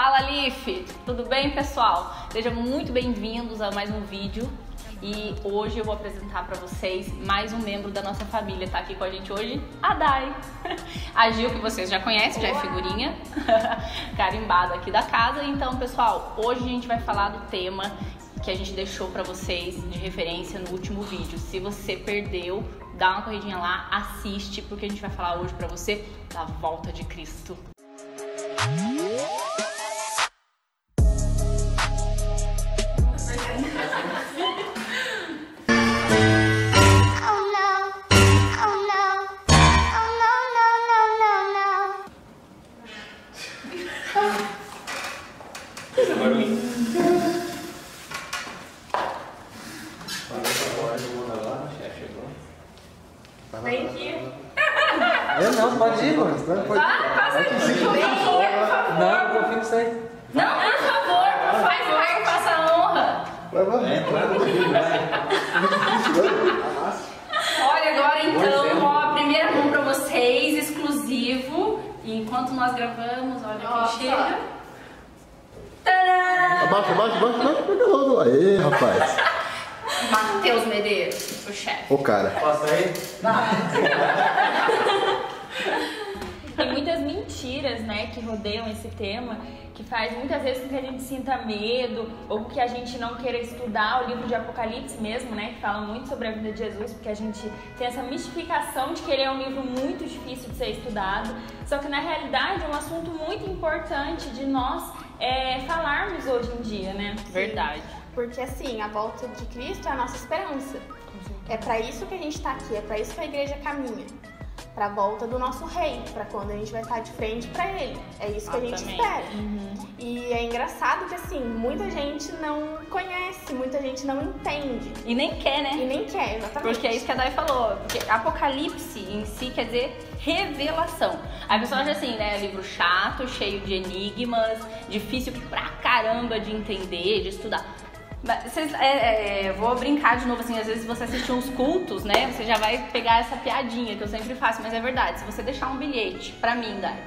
Fala Life, tudo bem pessoal? Sejam muito bem-vindos a mais um vídeo e hoje eu vou apresentar para vocês mais um membro da nossa família. Tá aqui com a gente hoje a Dai, a Gil que vocês já conhecem, já é figurinha carimbada aqui da casa. Então pessoal, hoje a gente vai falar do tema que a gente deixou para vocês de referência no último vídeo. Se você perdeu, dá uma corridinha lá, assiste, porque a gente vai falar hoje para você da volta de Cristo. Oh pode ir, mano. Não, pode... Passa aqui, por favor. Não, eu confio nisso aí. Não, por favor, faz o passa a honra. Vai, vai. Olha, agora então, ó, a primeira mão pra vocês, exclusivo. E enquanto nós gravamos, olha quem chega. Tadã! Abaixa, abaixa, abaixa, abaixa. Aê, rapaz. Matheus Medeiros, o chefe. Ô, cara. Posso aí? Muitas mentiras, né, que rodeiam esse tema, que faz muitas vezes com que a gente sinta medo ou que a gente não queira estudar o livro de Apocalipse mesmo, né, que fala muito sobre a vida de Jesus, porque a gente tem essa mistificação de que ele é um livro muito difícil de ser estudado. Só que na realidade é um assunto muito importante de nós é, falarmos hoje em dia, né? Verdade. Porque assim, a volta de Cristo é a nossa esperança. É para isso que a gente tá aqui, é para isso que a igreja caminha. Para a volta do nosso rei, para quando a gente vai estar de frente para ele. É isso que a gente Exatamente. espera. E é engraçado que assim, muita gente não conhece, muita gente não entende E nem quer, né? e nem quer, exatamente. Porque é isso que a Dai falou. Porque Apocalipse em si quer dizer revelação. Aí a pessoa acha assim, né? Livro chato, cheio de enigmas, difícil pra caramba de entender, de estudar. Vocês, é, é, vou brincar de novo, assim, às vezes você assistir uns cultos, né? Você já vai pegar essa piadinha que eu sempre faço, mas é verdade. Se você deixar um bilhete pra mim, Dai,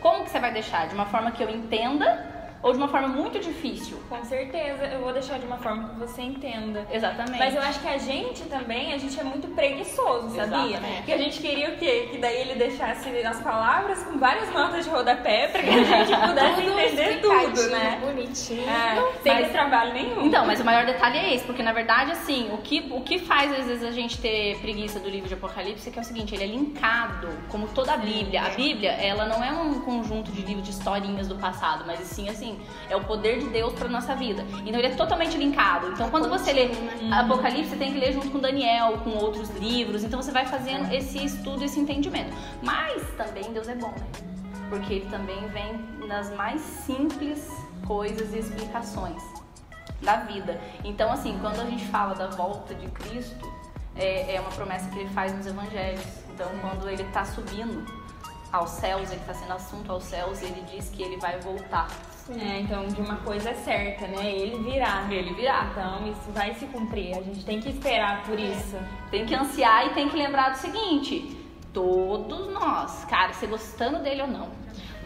como que você vai deixar? De uma forma que eu entenda ou de uma forma muito difícil? Com certeza, eu vou deixar de uma forma que você entenda. Exatamente. Mas eu acho que a gente também, a gente é muito preguiçoso, sabia? Exatamente. Porque a gente queria o quê? Que daí ele deixasse as palavras com várias notas de rodapé pra que a gente pudesse entender tudo, né? Bonitinho. É, sem Mas- trabalho nenhum. Então, mas o maior detalhe é esse, porque na verdade, assim, o que, o que faz às vezes a gente ter preguiça do livro de Apocalipse é que é o seguinte, ele é linkado, como toda a Bíblia. A Bíblia, ela não é um conjunto de livros de historinhas do passado, mas sim, assim, é o poder de Deus pra nossa vida. Então ele é totalmente linkado. Então quando você lê Apocalipse, você tem que ler junto com Daniel, com outros livros. Então você vai fazendo esse estudo, esse entendimento. Mas também Deus é bom, né? Porque ele também vem nas mais simples coisas e explicações da vida. Então, assim, quando a gente fala da volta de Cristo, é, é uma promessa que ele faz nos evangelhos. Então, quando ele está subindo aos céus, ele está sendo assunto aos céus, ele diz que ele vai voltar. É, então de uma coisa é certa, né? Ele virá. Ele virá. Então isso vai se cumprir. A gente tem que esperar por isso. Tem que ansiar e tem que lembrar do seguinte: todos nós, cara, você gostando dele ou não,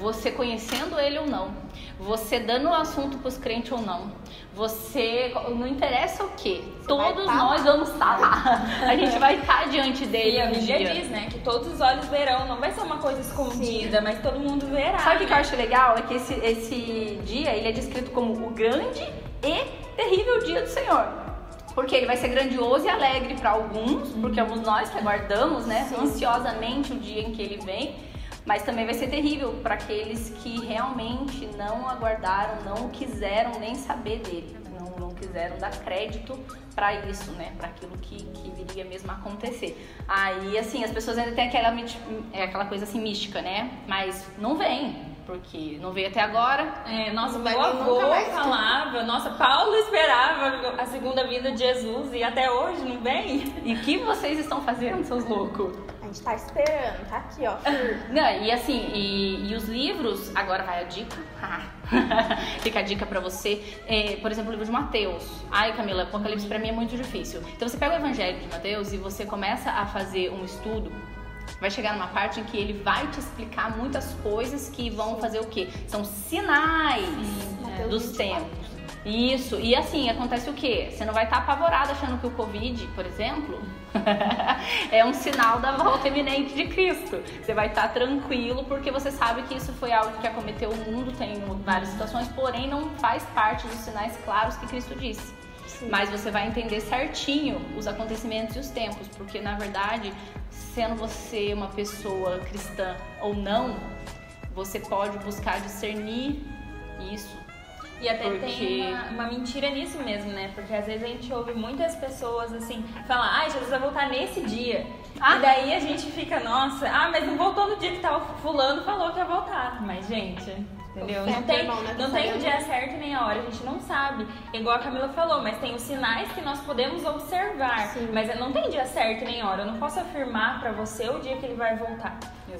você conhecendo ele ou não, você dando o assunto pros crentes ou não, você. Não interessa o que, todos tá nós vamos estar lá. A gente vai estar diante dele E a Bíblia dia. diz, né, que todos os olhos verão, não vai ser uma coisa escondida, mas todo mundo verá. Sabe o que, que eu né? acho legal? É que esse, esse dia ele é descrito como o grande e terrível dia do Senhor. Porque ele vai ser grandioso e alegre para alguns, porque somos nós que aguardamos, né, ansiosamente o dia em que ele vem. Mas também vai ser terrível para aqueles que realmente não aguardaram, não quiseram nem saber dele, não, não quiseram dar crédito para isso, né, para aquilo que, que viria mesmo a acontecer. Aí, assim, as pessoas ainda têm aquela, é, aquela coisa assim mística, né, mas não vem, porque não veio até agora, É, nossa, meu avô falava, nossa, Paulo esperava a segunda vinda de Jesus e até hoje não vem. E o que vocês estão fazendo, seus loucos? A gente tá esperando, tá aqui, ó. Não, e assim, e, e os livros, agora vai a dica. Fica a dica pra você. É, por exemplo, o livro de Mateus. Ai, Camila, Apocalipse pra mim é muito difícil. Então você pega o Evangelho de Mateus e você começa a fazer um estudo Vai chegar numa parte em que ele vai te explicar muitas coisas que vão fazer o quê? São sinais Mateus dos 24. tempos. Isso, e assim, acontece o quê? Você não vai estar apavorado achando que o Covid, por exemplo, é um sinal da volta iminente de Cristo. Você vai estar tranquilo porque você sabe que isso foi algo que acometeu o mundo, tem várias situações, porém não faz parte dos sinais claros que Cristo disse. Sim. Mas você vai entender certinho os acontecimentos e os tempos, porque na verdade, sendo você uma pessoa cristã ou não, você pode buscar discernir isso. E até Porque- tem uma, uma mentira nisso mesmo, né? Porque às vezes a gente ouve muitas pessoas assim, falar, ai, Jesus vai voltar nesse dia. Ah. E daí a gente fica, nossa, ah, mas não voltou no dia que tal fulano falou que ia voltar. Mas, gente, entendeu? Não tem, né? não tem o dia certo nem a hora, a gente não sabe. Igual a Camila falou, mas tem os sinais que nós podemos observar. Sim. Mas não tem dia certo nem hora. Eu não posso afirmar pra você o dia que ele vai voltar.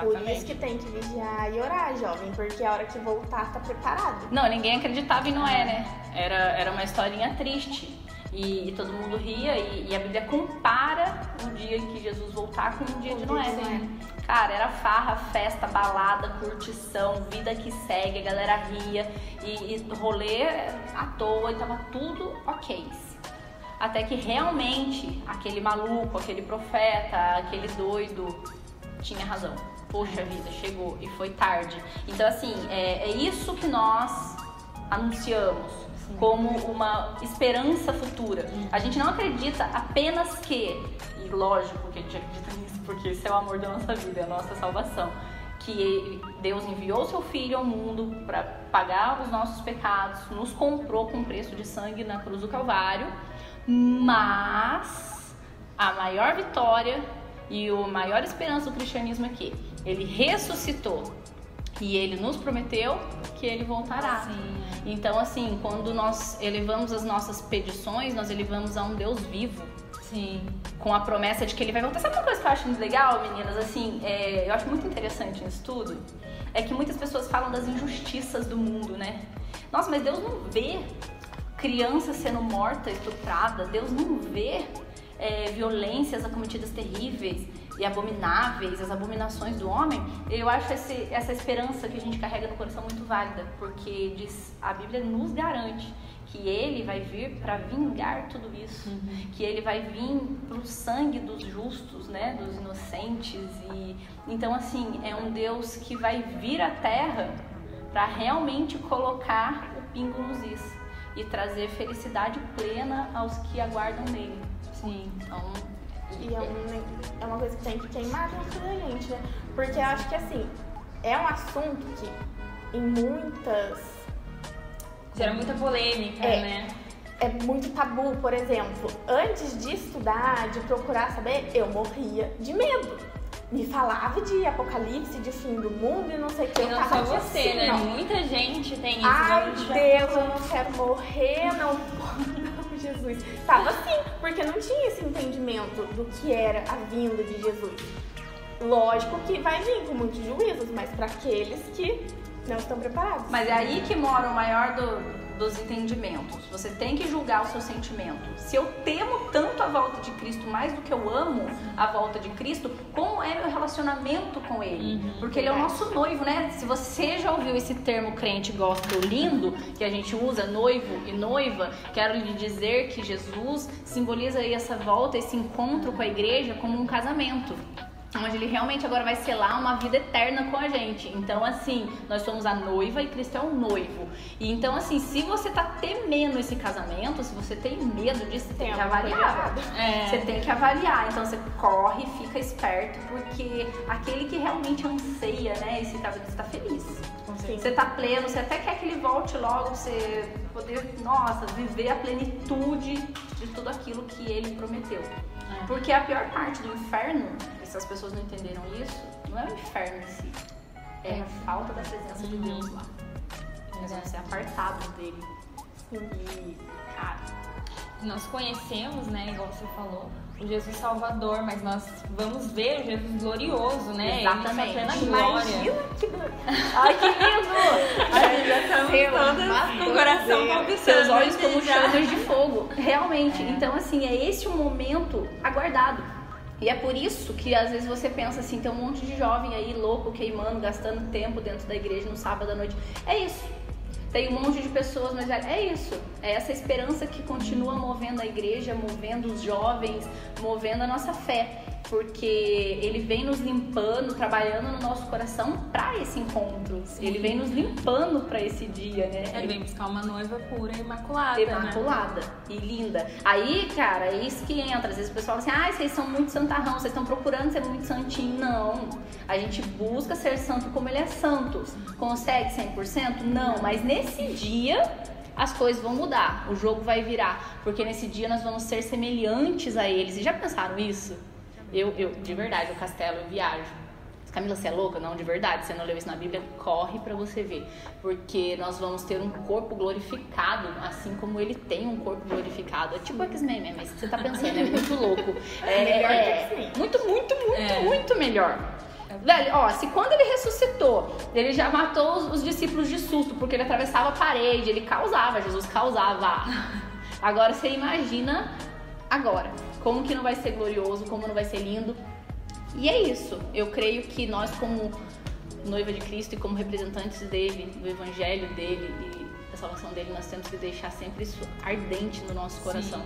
Por isso que tem que vigiar e orar, jovem, porque a hora que voltar tá preparado. Não, ninguém acreditava em Noé, né? Era, era uma historinha triste. E, e todo mundo ria e, e a Bíblia compara o dia em que Jesus voltar com o dia Com de Noé. Noé. Cara, era farra, festa, balada, curtição, vida que segue, a galera ria e, e rolê à toa e tava tudo ok. Até que realmente aquele maluco, aquele profeta, aquele doido tinha razão. Poxa vida, chegou e foi tarde. Então, assim, é, é isso que nós anunciamos como uma esperança futura. A gente não acredita apenas que, e lógico que a gente acredita nisso, porque esse é o amor da nossa vida, é a nossa salvação. Que Deus enviou seu Filho ao mundo para pagar os nossos pecados, nos comprou com preço de sangue na cruz do Calvário, mas a maior vitória e a maior esperança do cristianismo é que ele ressuscitou e ele nos prometeu que ele voltará. Então, assim, quando nós elevamos as nossas petições, nós elevamos a um Deus vivo. Sim. Com a promessa de que ele vai voltar. Sabe uma coisa que eu acho muito legal, meninas? Assim, é, eu acho muito interessante nisso tudo. É que muitas pessoas falam das injustiças do mundo, né? Nossa, mas Deus não vê criança sendo morta, estuprada. Deus não vê é, violências acometidas terríveis e abomináveis, as abominações do homem. Eu acho esse- essa esperança que a gente carrega no coração muito válida, porque diz, a Bíblia nos garante que ele vai vir para vingar tudo isso, que ele vai vir pro sangue dos justos, né, dos inocentes e então assim, é um Deus que vai vir à terra para realmente colocar o pingo nos is e trazer felicidade plena aos que aguardam nele. Sim. Então, E é, um- é uma coisa que tem que queimar dentro da gente, né? Porque eu acho que assim, é um assunto que em muitas. Gera muita polêmica, É. né? É muito tabu, por exemplo. Antes de estudar, de procurar saber, eu morria de medo. Me falava de apocalipse, de fim do mundo e não sei o que. E Eu não tava só você, assim, né? ó. Muita gente tem isso. Ai, já- Deus, eu não quero morrer, não. Jesus. Tava assim, porque não tinha esse entendimento do que era a vinda de Jesus. Lógico que vai vir com muitos juízos, mas para aqueles que não estão preparados. Mas é aí que mora o maior do- dos entendimentos. Você tem que julgar o seu sentimento. Se eu temo tanto a volta de Cristo mais do que eu amo a volta de Cristo, como é meu relacionamento com Ele? Porque Ele é o nosso noivo, né? Se você já ouviu esse termo crente gospel lindo, que a gente usa, noivo e noiva, quero lhe dizer que Jesus simboliza aí essa volta, esse encontro com a igreja como um casamento onde ele realmente agora vai selar uma vida eterna com a gente. Então, assim, nós somos a noiva e Cristo é o noivo. E então, assim, se você tá temendo esse casamento, se você tem medo disso, você tem, Tem que avaliar. É. Você tem que avaliar. Então, você corre, fica esperto, porque aquele que realmente anseia, né, esse casamento, está feliz. Sim. Você tá pleno, você até quer que ele volte logo, pra você poder, nossa, viver a plenitude de tudo aquilo que ele prometeu. Porque a pior parte do inferno, se as pessoas não entenderam isso, não é o inferno em si, é a falta da presença de Deus lá. Nós vamos ser apartados dele. E, cara, Nós conhecemos, né, igual você falou, o Jesus Salvador, mas nós vamos ver o Jesus glorioso, né? Exatamente. Ele plena glória. Imagina que do... Ai, que lindo! Ai, já estamos com o coração palpitando. Seus olhos como chamas de fogo. Realmente. Então, assim, é esse o momento aguardado. E é por isso que às vezes você pensa assim, tem um monte de jovem aí louco, queimando, gastando tempo dentro da igreja no sábado à noite. É isso. Tem um monte de pessoas, mas é isso. É essa esperança que continua movendo a igreja, movendo os jovens, movendo a nossa fé. Porque ele vem nos limpando, trabalhando no nosso coração para esse encontro. Ele vem nos limpando para esse dia, né? Ele vem buscar uma noiva pura e imaculada. Né? Imaculada e linda. Aí, cara, é isso que entra. Às vezes o pessoal fala assim, ah, vocês são muito santarrão, vocês estão procurando ser muito santinho. Não. A gente busca ser santo como ele é santo. Consegue 100%? Não. Mas nesse dia as coisas vão mudar, o jogo vai virar, porque nesse dia nós vamos ser semelhantes a eles. E já pensaram isso? Eu, eu de verdade, o castelo, eu viajo. Camila, você é louca? Não, de verdade, você não leu isso na Bíblia, corre pra você ver. Porque nós vamos ter um corpo glorificado, assim como ele tem um corpo glorificado. É tipo X-Men mesmo, mas você tá pensando, é muito louco. É, Melhor que é, X-Men. muito, muito, muito, É. muito melhor. Velho, ó, se quando ele ressuscitou, ele já matou os, os discípulos de susto, porque ele atravessava a parede, ele causava, Jesus causava. Agora você imagina agora, como que não vai ser glorioso, como não vai ser lindo. E é isso. Eu creio que nós como noiva de Cristo e como representantes dele, do evangelho dele e da salvação dele, nós temos que deixar sempre isso ardente no nosso coração.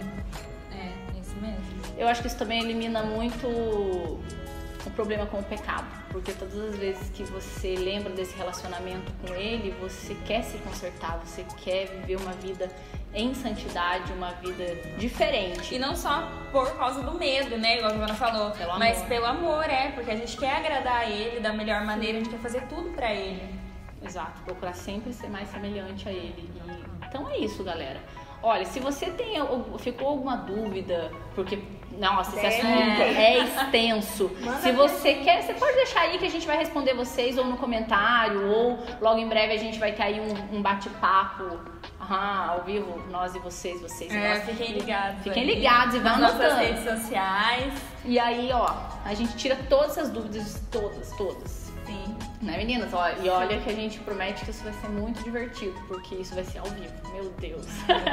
É, isso mesmo. Eu acho que isso também elimina muito o problema com o pecado, porque todas as vezes que você lembra desse relacionamento com ele, você quer se consertar, você quer viver uma vida em santidade, uma vida diferente. E não só por causa do medo, né? Igual a Giovana falou, Pelo mas pelo amor, é, porque a gente quer agradar a ele da melhor maneira, a gente quer fazer tudo pra ele. Exato, procurar sempre ser mais semelhante a ele. E- então é isso, galera. Olha, se você tem ficou alguma dúvida, porque nossa, esse É. assunto é extenso. Manda se você quer, você pode deixar aí que a gente vai responder vocês ou no comentário ou logo em breve a gente vai ter aí um, um bate-papo aham, ao vivo, nós e vocês, vocês e É, nós. fiquem ligados. Fiquem aí ligados e vão nas nossas anotando. redes sociais. E aí, ó, a gente tira todas as dúvidas, todas, todas. Sim. Né, meninas? Ó, e olha que a gente promete que isso vai ser muito divertido, porque isso vai ser ao vivo. Meu Deus.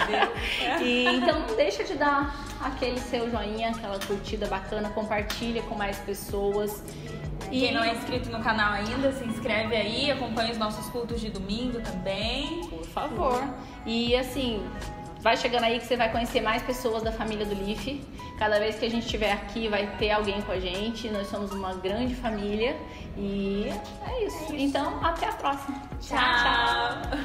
e então não deixa de dar aquele seu joinha, aquela curtida bacana, compartilha com mais pessoas. E Quem não é inscrito no canal ainda, se inscreve aí, acompanha os nossos cultos de domingo também. por favor. E assim, vai chegando aí que você vai conhecer mais pessoas da família do Leaf. Cada vez que a gente estiver aqui, vai ter alguém com a gente. Nós somos uma grande família. E é isso. Então, até a próxima. Tchau.